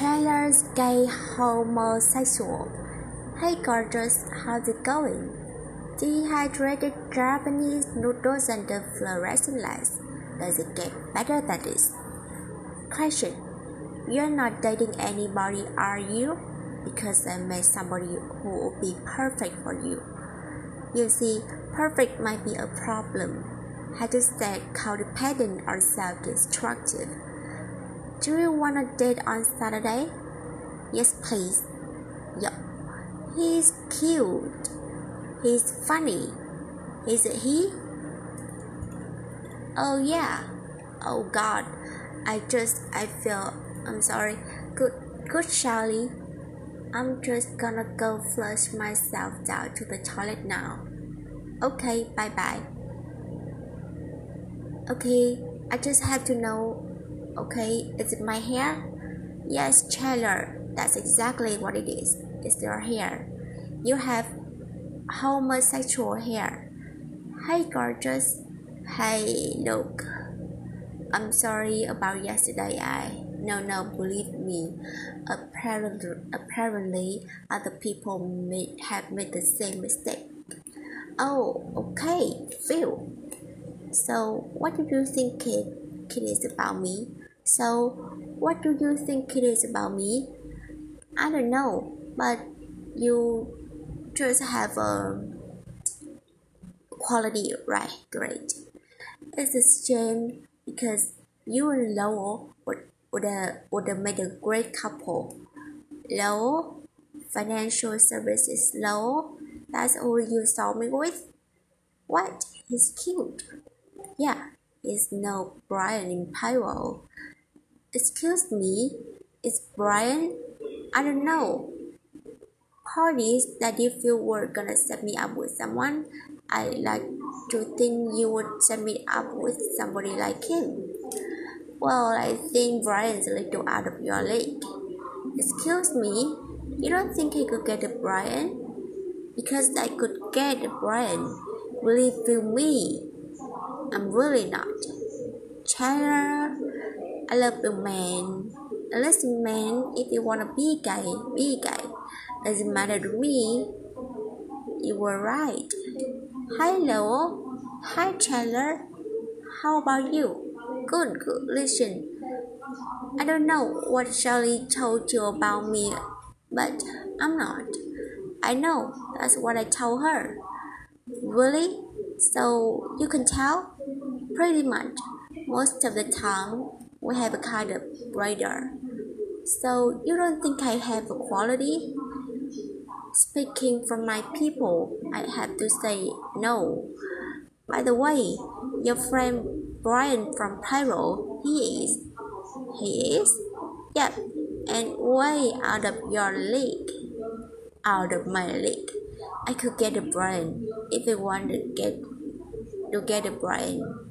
Chandler's gay homosexual. Hey gorgeous, how's it going? Dehydrated Japanese noodles and the fluorescent lights. Does it get better than this? Question. You're not dating anybody, are you? Because I met somebody who will be perfect for you. You see, perfect might be a problem. Had to say codependent or self-destructive. Do you want to date on Saturday? Yes, please. Yup. He's cute. He's funny. Is it he? Oh yeah. Oh God. I just I feel I'm sorry. Good good Shelly. I'm just gonna go flush myself down to the toilet now. Okay, bye bye. Okay, I just have to know Okay, is it my hair? Yes, Chandler, that's exactly what it is. It's your hair. You have homosexual hair. Hey, gorgeous. Hey, look. I'm sorry about yesterday. I no, no, believe me. Apparently, apparently, other people may have made the same mistake. Oh, okay, Phil. So, what do you think it, is about me? So, what do you think it is about me? I don't know, but you just have a quality, right? Great. It's a shame because you and Lowell would, would, have, would have made a great couple. Lowell, financial services Lowell, that's all you saw me with? What? He's cute. Yeah, he's no Brian in Payroll. Excuse me, it's Brian? I don't know. Parties that if you were gonna set me up with someone, I like to think you would set me up with somebody like him. Well, I think Brian's a little out of your league. Excuse me, you don't think I could get a Brian? Because I could get a Brian. Believe me, I'm really not. Chandler I love the man. Listen, man, if you wanna be gay, be gay. Doesn't matter to me. You were right. Hi, Hello. Hi, Chandler. How about you? Good, good. Listen, I don't know what Shelly told you about me, but I'm not. I know. That's what I told her. Really? So you can tell? Pretty much. Most of the time, we have a kind of radar. So you don't think I have a quality? Speaking from my people, I have to say no. By the way, your friend Brian from Payroll, he is. He is? Yep, and way out of your league. Out of my league. I could get a Brian if I want to get to get a Brian.